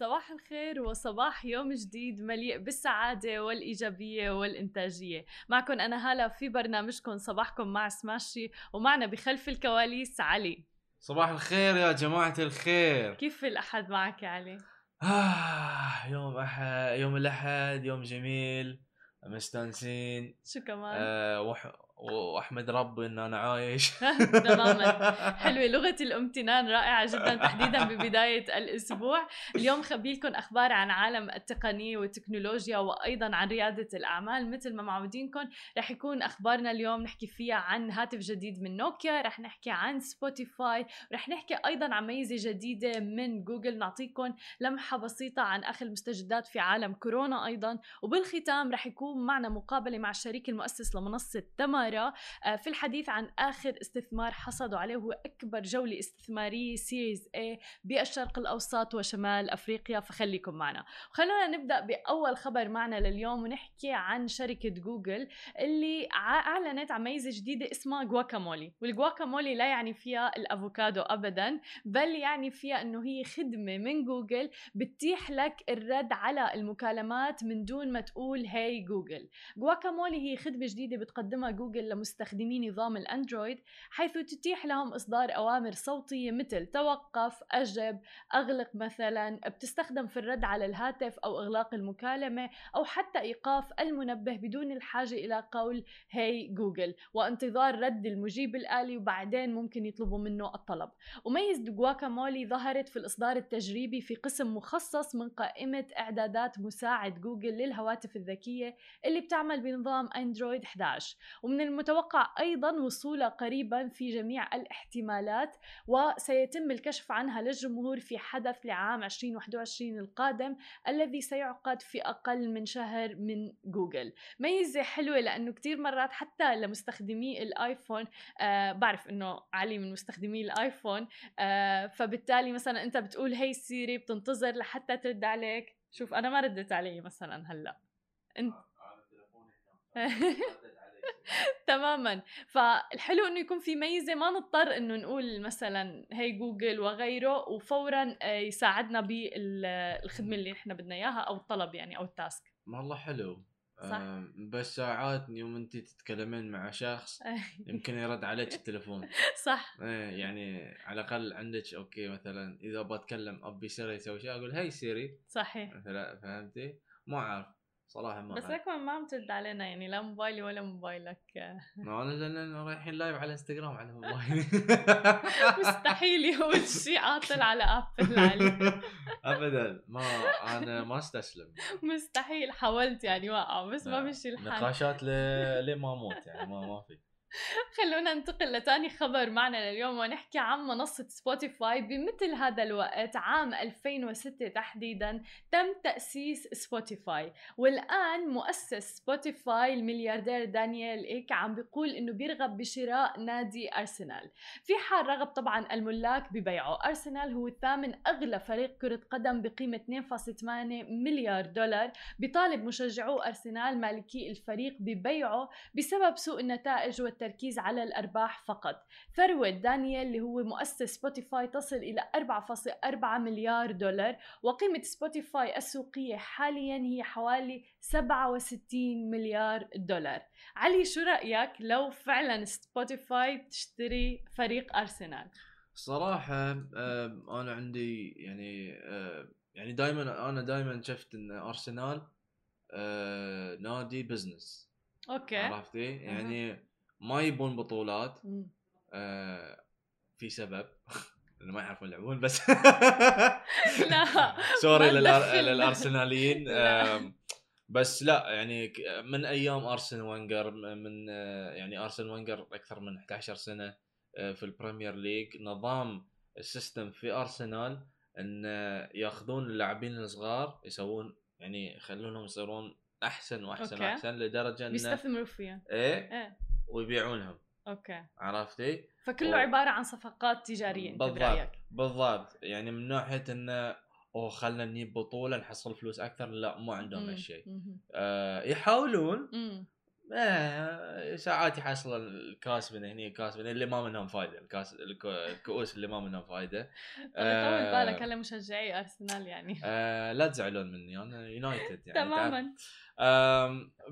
صباح الخير وصباح يوم جديد مليء بالسعادة والإيجابية والإنتاجية. معكم أنا هلا في برنامجكم صباحكم مع سماشي ومعنا بخلف الكواليس علي. صباح الخير يا جماعة الخير. كيف الأحد معك يا علي؟ آه يوم أحد يوم الأحد يوم جميل. مستانسين. شو كمان؟ آه وح... وأحمد ربي إن أنا عايش. تماما. حلوة. لغة الامتنان رائعة جدا تحديدا ببداية الأسبوع. اليوم مخبي لكم أخبار عن عالم التقنية والتكنولوجيا وأيضا عن ريادة الأعمال. مثل ما معودينكم رح يكون أخبارنا اليوم نحكي فيها عن هاتف جديد من نوكيا رح نحكي عن سبوتيفاي ورح نحكي أيضا عن ميزة جديدة من جوجل. نعطيكم لمحة بسيطة عن اخر المستجدات في عالم كورونا أيضا. وبالختام رح يكون معنا مقابلة مع الشريك المؤسس لمنصة تمر الإدارة آه، في الحديث عن آخر استثمار حصدوا عليه هو أكبر جولة استثمارية series A بالشرق الأوسط وشمال أفريقيا فخليكم معنا. خلونا نبدأ بأول خبر معنا لليوم ونحكي عن شركة جوجل اللي أعلنت عن ميزة جديدة اسمها جواكامولي. والجواكامولي لا يعني فيها الأفوكادو أبدا بل يعني فيها أنه هي خدمة من جوجل بتتيح لك الرد على المكالمات من دون ما تقول hey Google. guacamole هي خدمة جديدة بتقدمها جوجل جوجل لمستخدمي نظام الأندرويد حيث تتيح لهم إصدار أوامر صوتية مثل توقف، أجب، أغلق مثلا بتستخدم في الرد على الهاتف أو إغلاق المكالمة أو حتى إيقاف المنبه بدون الحاجة إلى قول هي جوجل وانتظار رد المجيب الآلي وبعدين ممكن يطلبوا منه الطلب. وميز جواكامولي ظهرت في الإصدار التجريبي في قسم مخصص من قائمة إعدادات مساعد جوجل للهواتف الذكية اللي بتعمل بنظام أندرويد 11 ومن المتوقع أيضا وصولها قريبا في جميع الاحتمالات وسيتم الكشف عنها للجمهور في حدث لعام 2021 القادم الذي سيعقد في أقل من شهر من جوجل. ميزة حلوة لأنه كتير مرات حتى لمستخدمي الآيفون آه بعرف أنه علي من مستخدمي الآيفون آه فبالتالي مثلا أنت بتقول hey Siri بتنتظر لحتى ترد عليك شوف أنا ما ردت علي مثلا هلأ. أنت تماما. فالحلو إنه يكون في ميزة ما نضطر إنه نقول مثلا hey Google وغيره وفورا آه، يساعدنا بالخدمة اللي إحنا بدنا إياها أو الطلب يعني أو ال task. والله حلو. صح. بس ساعات يوم أنت تتكلمين مع شخص يمكن يرد عليك التليفون. صح. إيه يعني على الأقل عندك okay مثلا إذا بتكلم أبي سيري يسوي شيء أقول hey Siri. صحيح. مثلا فهمتي؟ ما أعرف. صراحة ما بس لك ما عم ترد علينا يعني لا موبايلي ولا موبايلك. ما أنا لأن رايحين لايف على انستغرام على موبايلي. مستحيل يقول شيء عاطل على ابل علي ابدا. ما أنا ما استسلم. مستحيل. حاولت يعني واقع بس ما مشي الحال نقاشات لما أموت يعني ما ما في. خلونا ننتقل لتاني خبر معنا لليوم ونحكي عن منصة سبوتيفاي بمثل هذا الوقت عام 2006 تحديدا تم تأسيس سبوتيفاي. والآن مؤسس سبوتيفاي الملياردير دانيال إيك عم بيقول إنه بيرغب بشراء نادي أرسنال. في حال رغب طبعا الملاك ببيعه. أرسنال هو الثامن أغلى فريق كرة قدم بقيمة 2.8 مليار دولار بيطالب مشجعو أرسنال مالكي الفريق ببيعه بسبب سوء النتائج والتركيز على الأرباح فقط. ثروة دانيال اللي هو مؤسس سبوتيفاي تصل إلى 4.4 مليار دولار وقيمة سبوتيفاي السوقية حاليا هي حوالي 67 مليار دولار. علي شو رأيك لو فعلا سبوتيفاي تشتري فريق أرسنال؟ صراحة أنا عندي يعني يعني دائما أنا دائما شفت أن أرسنال نادي business okay. عرفتي؟ يعني ما يبون بطولات آه في سبب. لأنه ما يعرفون يلعبون بس. لا. sorry للأرسناليين. بس لا يعني من أيام أرسن فينجر من يعني أرسن فينجر أكثر من 11 سنة آه، في ال Premier League نظام ال system في أرسنال إن ياخذون اللاعبين الصغار يسوون يعني يخلونهم يصيرون أحسن وأحسن okay. وأحسن لدرجة انه بيستثمروا فيها إيه, إيه؟ ويبيعونهم. أوكي. عرفتي؟ فكله و... عبارة عن صفقات تجارية أنت بالضبط بالضبط. يعني من ناحيه إنه أوه خلنا نجيب بطولة نحصل فلوس أكثر. لا ما عندهم هالشيء آه يحاولون آه، ساعات يحصل الكاس من هنا كاس من اللي ما منهم فايدة الكاس الكؤوس اللي ما منهم فايدة. طول آه، بالك هلا مشجعي أرسنال يعني. آه لا تزعلون مني أنا يونايتد يعني تماما.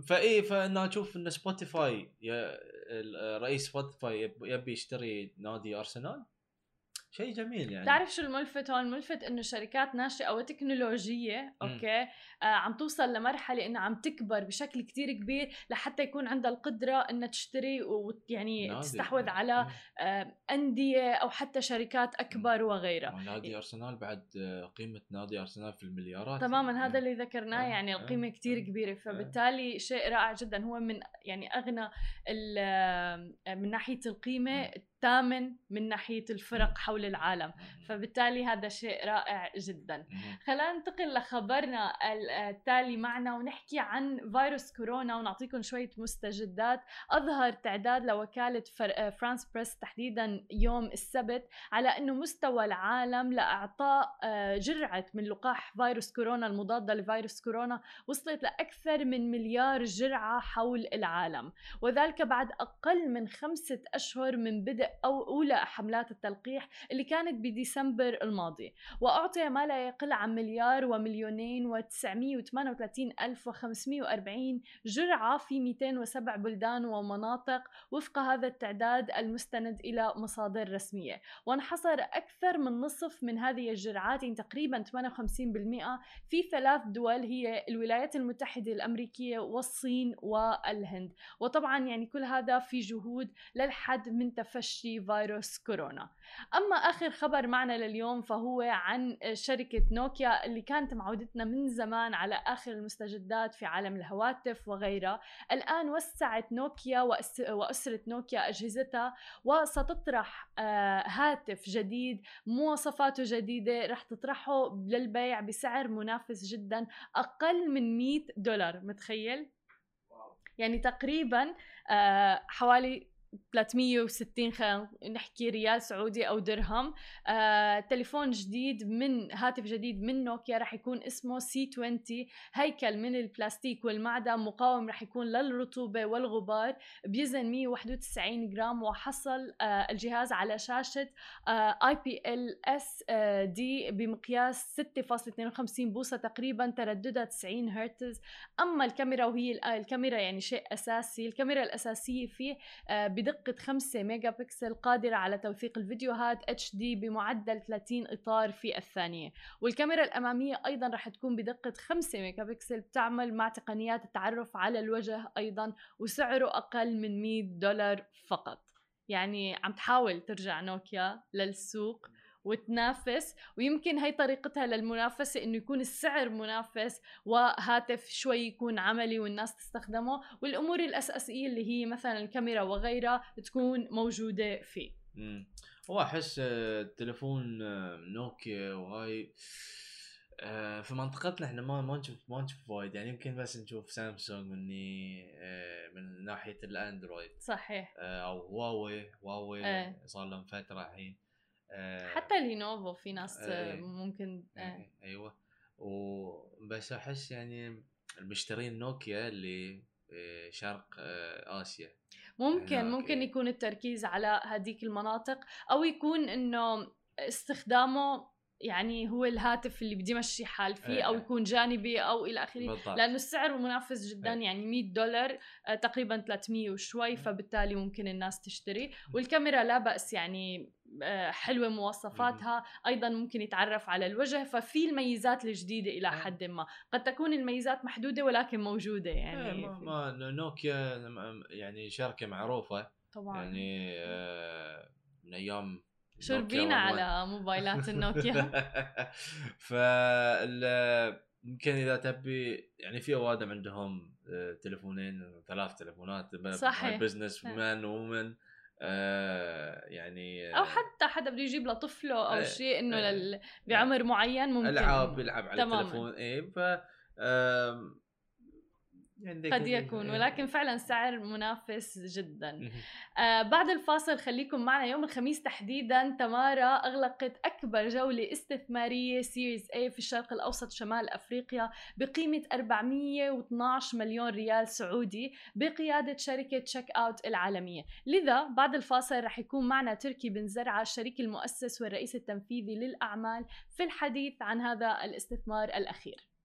فإي فانا أشوف إن سبوتيفاي رئيس سبوتيفاي يب- يبي يشتري نادي أرسنال؟ شيء جميل يعني. بتعرف شو الملفت؟ هون الملفت إنه شركات ناشئة وتكنولوجيه أوكي؟ آه عم توصل لمرحلة انها عم تكبر بشكل كتير كبير لحتى يكون عندها القدرة إنها تشتري ويعني. تستحوذ على آه أندية أو حتى شركات أكبر وغيرها. نادي أرسنال بعد آه، قيمة نادي أرسنال في المليارات. تماما هذا. اللي ذكرناه يعني القيمة كتير كبيرة. فبالتالي شيء رائع جدا. هو من يعني أغنى ال- من ناحية القيمة مم. الثامن من ناحية الفرق حول العالم. فبالتالي هذا شيء رائع جدا. خلينا ننتقل لخبرنا التالي معنا ونحكي عن فيروس كورونا ونعطيكم شوية مستجدات. أظهر تعداد لوكالة فر- فرانس بريس تحديدا يوم السبت على أنه مستوى العالم لإعطاء آه، جرعة من لقاح فيروس كورونا المضادة لفيروس كورونا وصلت لأكثر من مليار جرعة حول العالم. وذلك بعد أقل من خمسة أشهر من بدء أو أولى حملات التلقيح اللي كانت بديسمبر الماضي. وأعطي ما لا يقل عن مليار ومليونين وتسعمية وثمانية وثلاثين ألف وخمسمية وأربعين جرعة في 207 بلدان ومناطق وفق هذا التعداد المستند إلى مصادر رسمية. وانحصر أكثر من نصف من هذه الجرعات يعني تقريبا 58% في ثلاث دول هي الولايات المتحدة الأمريكية والصين والهند. وطبعا يعني كل هذا في جهود للحد من تفشي فيروس كورونا. أما آخر خبر معنا لليوم فهو عن شركة نوكيا اللي كانت معودتنا من زمان على آخر المستجدات في عالم الهواتف وغيرها. الآن وسعت نوكيا وأس- وأسرة نوكيا أجهزتها وستطرح آه، هاتف جديد مواصفاته جديدة رح تطرحه للبيع بسعر منافس جدا أقل من 100 دولار. متخيل؟ يعني تقريبا آه، حوالي 360 خلينا نحكي ريال سعودي أو درهم. آه، تليفون جديد من هاتف جديد من نوكيا رح يكون اسمه C20 هيكل من البلاستيك والمعدن مقاوم رح يكون للرطوبة والغبار. بيزن 191 جرام وحصل آه، الجهاز على شاشة IPS LCD دي بمقياس 6.52 بوصة تقريبا ترددها 90 هرتز. أما الكاميرا وهي ال- الكاميرا يعني شيء أساسي. الكاميرا الأساسية فيه آه، بدقة 5 ميجا بكسل قادرة على توثيق الفيديوهات HD بمعدل 30 إطار في الثانية. والكاميرا الأمامية أيضا رح تكون بدقة 5 ميجا بكسل بتعمل مع تقنيات التعرف على الوجه أيضا وسعره أقل من 100 دولار فقط. يعني عم تحاول ترجع نوكيا للسوق. وتنافس ويمكن هي طريقتها للمنافسة إنه يكون السعر منافس وهاتف شوي يكون عملي والناس تستخدمه والأمور الأساسية اللي هي مثلا الكاميرا وغيرها تكون موجودة فيه. هو أحس آه، تليفون آه، نوكيا وهاي آه، في منطقتنا إحنا ما ما نشوف ما نشوف وايد. يعني يمكن بس نشوف سامسونج مني من ناحية الأندرويد. صحيح. أو هواوي هواوي إيه. صار لهم فترة الحين. آه، حتى لينوفو في ناس إيه. ممكن آه. إيه، أيوه وبس أحس يعني المشترين نوكيا اللي آه، شرق آه، آسيا ممكن ممكن إيه. يكون التركيز على هذيك المناطق أو يكون إنه استخدامه يعني هو الهاتف اللي بدي يمشي حال فيه إيه. أو يكون جانبي أو إلى آخره لأنه السعر منافس جدا إيه. يعني 100 دولار آه، تقريبا 300 وشوي فبالتالي ممكن الناس تشتري والكاميرا لا بأس يعني آه، حلوة مواصفاتها أيضا ممكن يتعرف على الوجه ففي الميزات الجديدة إلى إيه. حد ما قد تكون الميزات محدودة ولكن موجودة يعني يعني ما, ما نوكيا يعني شركة معروفة طبعا يعني آه، من أيام شربينا. على موبايلات النوكيا فال يمكن إذا تبي يعني في أوادم عندهم آه، تليفونين ثلاث تليفونات صحيح. business إيه. man woman يعني أو حتى حدا بده يجيب لطفله أو إيه. شيء إنه إيه. لل... بعمر معين ممكن العاب يلعب على. التليفون اي ف قد يكون ولكن فعلا سعر منافس جدا. آه بعد الفاصل خليكم معنا. يوم الخميس تحديدا تمارا أغلقت أكبر جولة استثمارية Series A في الشرق الأوسط شمال أفريقيا بقيمة 412 مليون ريال سعودي بقيادة شركة Checkout العالمية. لذا بعد الفاصل رح يكون معنا تركي بن زرعة الشريك المؤسس والرئيس التنفيذي للأعمال في الحديث عن هذا الاستثمار الأخير.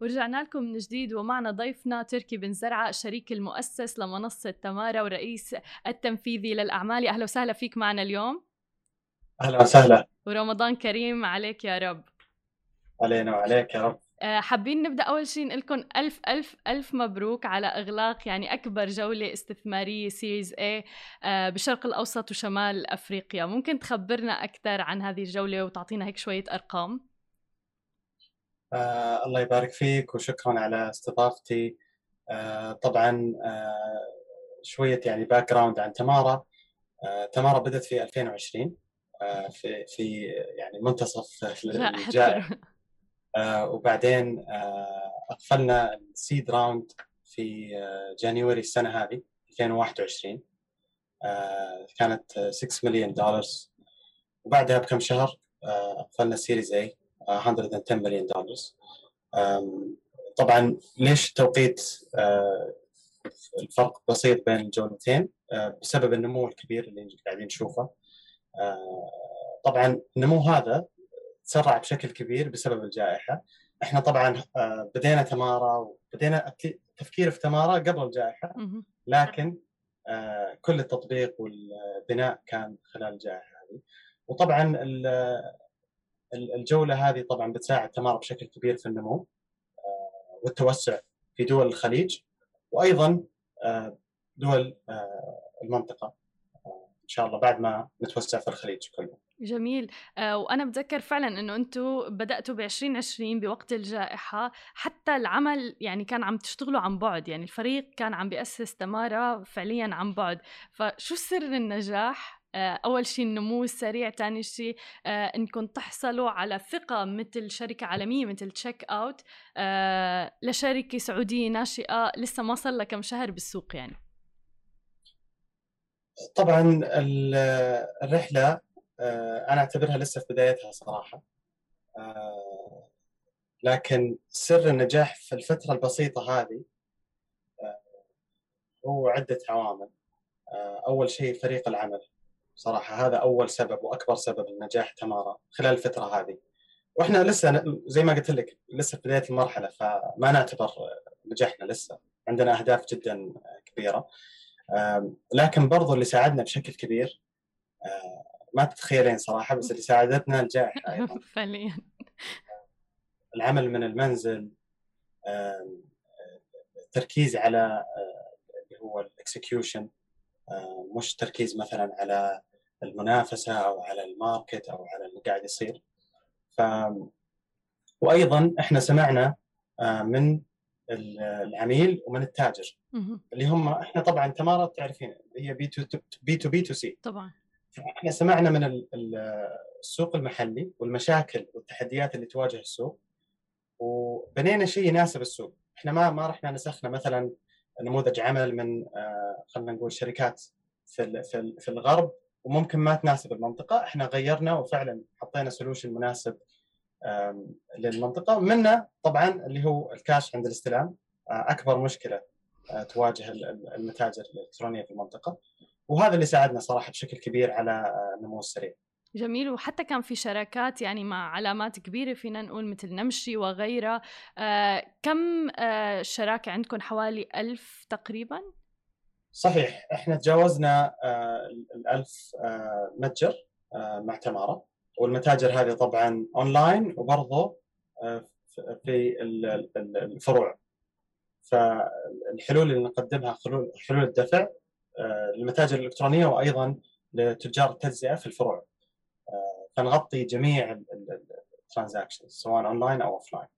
ورجعنا لكم من جديد ومعنا ضيفنا تركي بن زرعة الشريك المؤسس لمنصة تمارا ورئيس التنفيذي للأعمال. أهلا وسهلا فيك معنا اليوم. أهلا وسهلا. ورمضان كريم عليك يا رب. علينا وعليك يا رب. آه، حابين نبدأ أول شيء نقول لكم ألف ألف ألف مبروك على إغلاق يعني أكبر جولة استثمارية سيريز اي بالشرق الأوسط وشمال أفريقيا. ممكن تخبرنا أكثر عن هذه الجولة وتعطينا هيك شوية أرقام؟ آه الله يبارك فيك وشكرا على استضافتي. آه طبعا آه شوية يعني background عن تمارا آه تمارا بدأت في 2020 آه في في يعني منتصف الجائحة. آه وبعدين آه أقفلنا ال seed round في آه January السنة هذه 2021 آه كانت 6 مليون دولار وبعدها بكم شهر آه أقفلنا ال Series A 110 مليون دولار طبعا ليش التوقيت uh, الفرق بسيط بين الجولتين uh, بسبب النمو الكبير اللي قاعدين نشوفه. uh, طبعا النمو هذا تسرع بشكل كبير بسبب الجائحة. إحنا طبعا بدينا تمارا وبدينا التفكير في تمارا قبل الجائحة. لكن كل التطبيق والبناء كان خلال الجائحة هذه. وطبعا الجولة هذه طبعا بتساعد تمارا بشكل كبير في النمو آه، والتوسع في دول الخليج وأيضا آه، دول آه، المنطقة إن شاء الله بعد ما نتوسع في الخليج كله. جميل. وأنا بتذكر فعلا إنه أنتم بدأتوا ب 2020 بوقت الجائحة حتى العمل يعني كان عم تشتغلوا عن بعد يعني الفريق كان عم بيأسس تمارا فعليا عن بعد. فشو سر النجاح؟ أول شيء النمو السريع ثاني شيء آه، انكم تحصلوا على ثقة مثل شركة عالمية مثل Checkout آه، لشركه سعودية ناشئة لسه ما صار لها كم شهر بالسوق يعني. طبعا الرحلة أنا أعتبرها لسه في بدايتها صراحة. لكن سر النجاح في الفترة البسيطة هذه هو عدة عوامل. أول شيء فريق العمل. صراحة هذا أول سبب وأكبر سبب النجاح تمارا خلال الفترة هذه. وإحنا لسه زي ما قلت لك لسه في بداية المرحلة فما نعتبر نجحنا لسه. عندنا أهداف جدا كبيرة. لكن برضو اللي ساعدنا بشكل كبير ما تتخيلين صراحة بس اللي ساعدتنا الجائحه أيضا. فعليا. العمل من المنزل التركيز على اللي هو ال execution مش تركيز مثلا على المنافسة أو على ال market أو على اللي قاعد يصير؟ ف وأيضا إحنا سمعنا آه، من العميل ومن التاجر اللي هم إحنا طبعا تمارا تعرفين هي B to B to B to C. طبعا. إحنا سمعنا من السوق المحلي والمشاكل والتحديات اللي تواجه السوق وبنينا شيء يناسب السوق. إحنا ما ما رحنا نسخنا مثلا نموذج عمل من آه، خلينا نقول شركات في في الغرب وممكن ما تناسب المنطقة. إحنا غيرنا وفعلا حطينا solution مناسب للمنطقة. منها طبعا اللي هو الكاش عند الاستلام. آه، أكبر مشكلة آه، تواجه المتاجر الإلكترونية في المنطقة. وهذا اللي ساعدنا صراحة بشكل كبير على النمو السريع. جميل. وحتى كان في شراكات يعني مع علامات كبيرة فينا نقول مثل نمشي وغيرها. آه كم آه شراكة عندكم؟ حوالي ألف تقريبا؟ صحيح. إحنا تجاوزنا آه الألف آه متجر آه مع تمارا والمتاجر هذه طبعا أونلاين وبرضه آه في الفروع. فالحلول اللي نقدمها حلول الدفع آه للمتاجر الإلكترونية وأيضا لتجار التجزئة في الفروع. فنغطي جميع ال transactions سواء اونلاين أو offline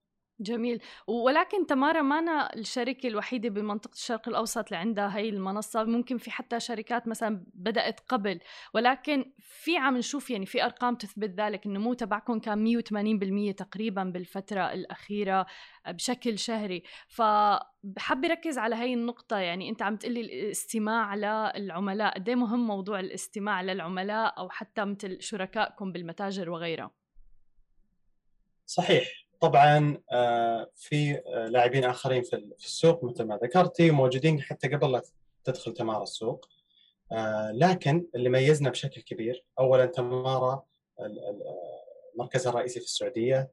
جميل. ولكن تمارا مانها الشركة الوحيدة بمنطقة الشرق الأوسط اللي عندها هي المنصة ممكن في حتى شركات مثلا بدأت قبل. ولكن في عم نشوف يعني في أرقام تثبت ذلك النمو تبعكم كان 180% تقريبا بالفترة الأخيرة بشكل شهري. فحب ركز على هاي النقطة. يعني أنت عم تقلي الاستماع للعملاء. قد إيه مهم موضوع الاستماع للعملاء أو حتى مثل شركائكم بالمتاجر وغيرها؟ صحيح. طبعا آه، في آه، لاعبين آخرين في السوق مثل ما ذكرتي موجودين حتى قبل لا تدخل تمارا السوق. آه، لكن اللي ميزنا بشكل كبير اولا تمارا مركزها الرئيسي في السعودية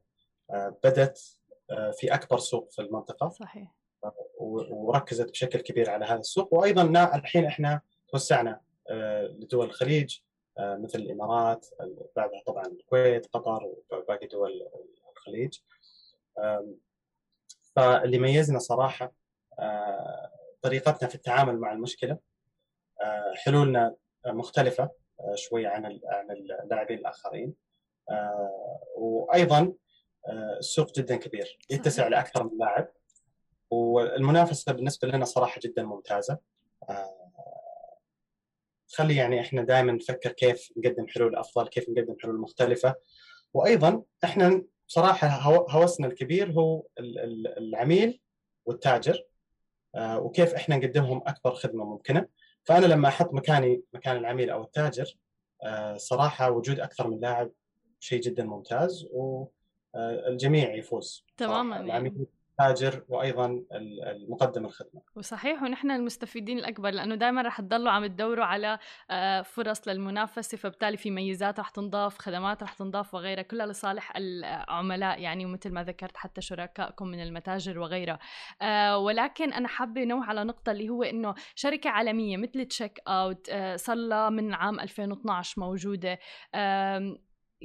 بدات في أكبر سوق في المنطقة. صحيح. وركزت بشكل كبير على هذا السوق. وأيضا الحين إحنا توسعنا لدول الخليج مثل الإمارات بعدها طبعا الكويت قطر وباقي دول الخليج. فاللي ميزنا صراحة طريقتنا في التعامل مع المشكلة حلولنا مختلفة شوي عن عن اللاعبين الآخرين وأيضا السوق جدا كبير يتسع لأكثر من لاعب والمنافسة بالنسبة لنا صراحة جدا ممتازة تخلي يعني إحنا دائما نفكر كيف نقدم حلول أفضل كيف نقدم حلول مختلفة وأيضا إحنا بصراحة هوسنا الكبير هو العميل والتاجر آه، وكيف إحنا نقدمهم أكبر خدمة ممكنة. فأنا لما أحط مكاني مكان العميل أو التاجر آه، صراحة وجود أكثر من لاعب شيء جدا ممتاز والجميع يفوز. تماما. العميل التاجر وأيضا المقدم الخدمة. وصحيح ونحن المستفيدين الأكبر لأنه دائما رح تضلوا عم تدوروا على آه، فرص للمنافسة فبالتالي في ميزات رح تنضاف، خدمات رح تنضاف وغيرها كلها لصالح العملاء يعني ومثل ما ذكرت حتى شركائكم من المتاجر وغيرها. آه، ولكن أنا حابة نوع على نقطة اللي هو إنه شركة عالمية مثل تشيك أوت آه، صار لها من عام 2012 موجودة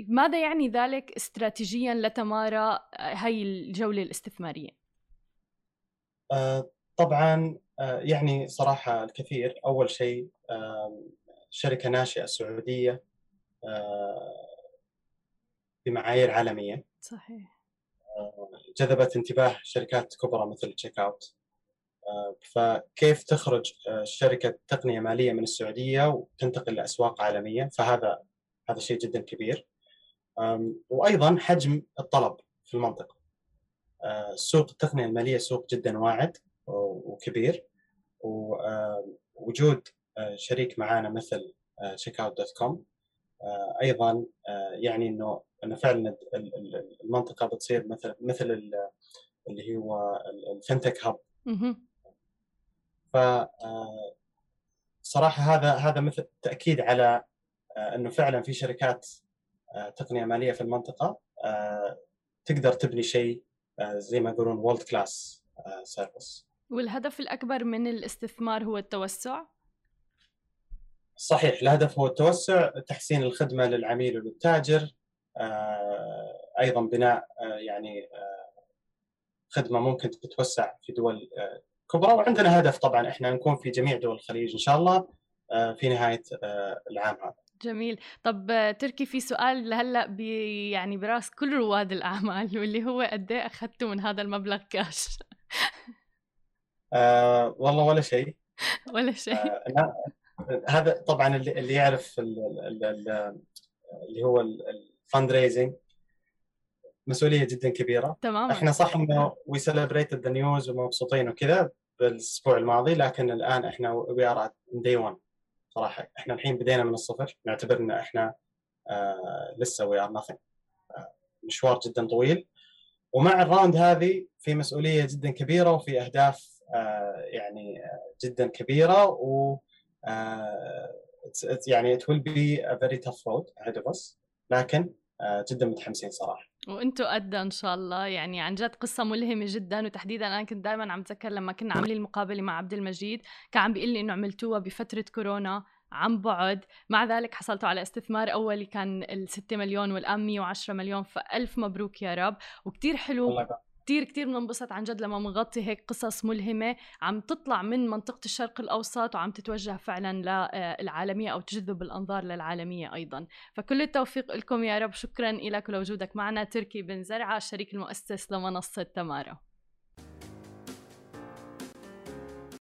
ماذا يعني ذلك استراتيجيا لتمارا هاي الجولة الاستثمارية؟ آه، طبعا آه، يعني صراحة الكثير أول شيء شركة ناشئة سعودية آه، بمعايير عالمية. صحيح. جذبت انتباه شركات كبرى مثل Checkout فكيف تخرج شركة تقنية مالية من السعودية وتنتقل لأسواق عالمية؟ فهذا هذا شيء جدا كبير. وأيضا حجم الطلب في المنطقة. سوق التقنيه الماليه سوق جدا واعد وكبير. ووجود آه، شريك معانا مثل Checkout.com أيضا آه، يعني إنه إنه فعلا المنطقة بتصير مثل مثل اللي هو ال fintech hub ف آه، صراحة هذا هذا مثل تأكيد على إنه فعلا في شركات تقنية مالية في المنطقة تقدر تبني شيء آه، زي ما يقولون world class service والهدف الأكبر من الاستثمار هو التوسع؟ صحيح الهدف هو التوسع تحسين الخدمة للعميل وللتاجر آه، أيضا بناء آه، يعني خدمة ممكن تتوسع في دول كبرى. وعندنا هدف طبعا إحنا نكون في جميع دول الخليج إن شاء الله في نهاية العام هذا. جميل. طب تركي في سؤال لهلأ بي يعني براس كل رواد الأعمال واللي هو قد إيه أخذتوا من هذا المبلغ كاش آه والله ولا شيء. ولا شيء. آه هذا طبعا اللي, اللي يعرف اللي هو ال fundraising مسؤولية جدا كبيرة. تمام إحنا صح إنه we celebrated the news ومبسوطين وكذا بالأسبوع الماضي لكن الآن إحنا we are day 1 صراحة. إحنا الحين بدينا من الصفر. نعتبر إن إحنا آه لسه we are آه مشوار جدا طويل. ومع الراوند هذه في مسؤولية جدا كبيرة وفي أهداف آه يعني جدا كبيرة و آه يعني it will be a very tough road ahead of لكن آه جدا متحمسين صراحة. وأنتم قد ان شاء الله. يعني عن جد قصة ملهمة جدا وتحديدا أنا كنت دائما عم اتذكر لما كنا عاملين المقابلة مع عبد المجيد كان عم بيقول لي إنه عملتوها بفترة كورونا عن بعد. مع ذلك حصلتوا على استثمار أولي كان ال 6 مليون والآن 110 مليون فألف مبروك يا رب. وكتير حلو. كتير كتير بننبسط عن جد لما بنغطي هيك قصص ملهمة. عم تطلع من منطقة الشرق الأوسط وعم تتوجه فعلا للعالمية أو تجذب الأنظار للعالمية أيضا. فكل التوفيق لكم يا رب. شكرا لك ولوجودك معنا. تركي بن زرعة الشريك المؤسس لمنصة تمارا.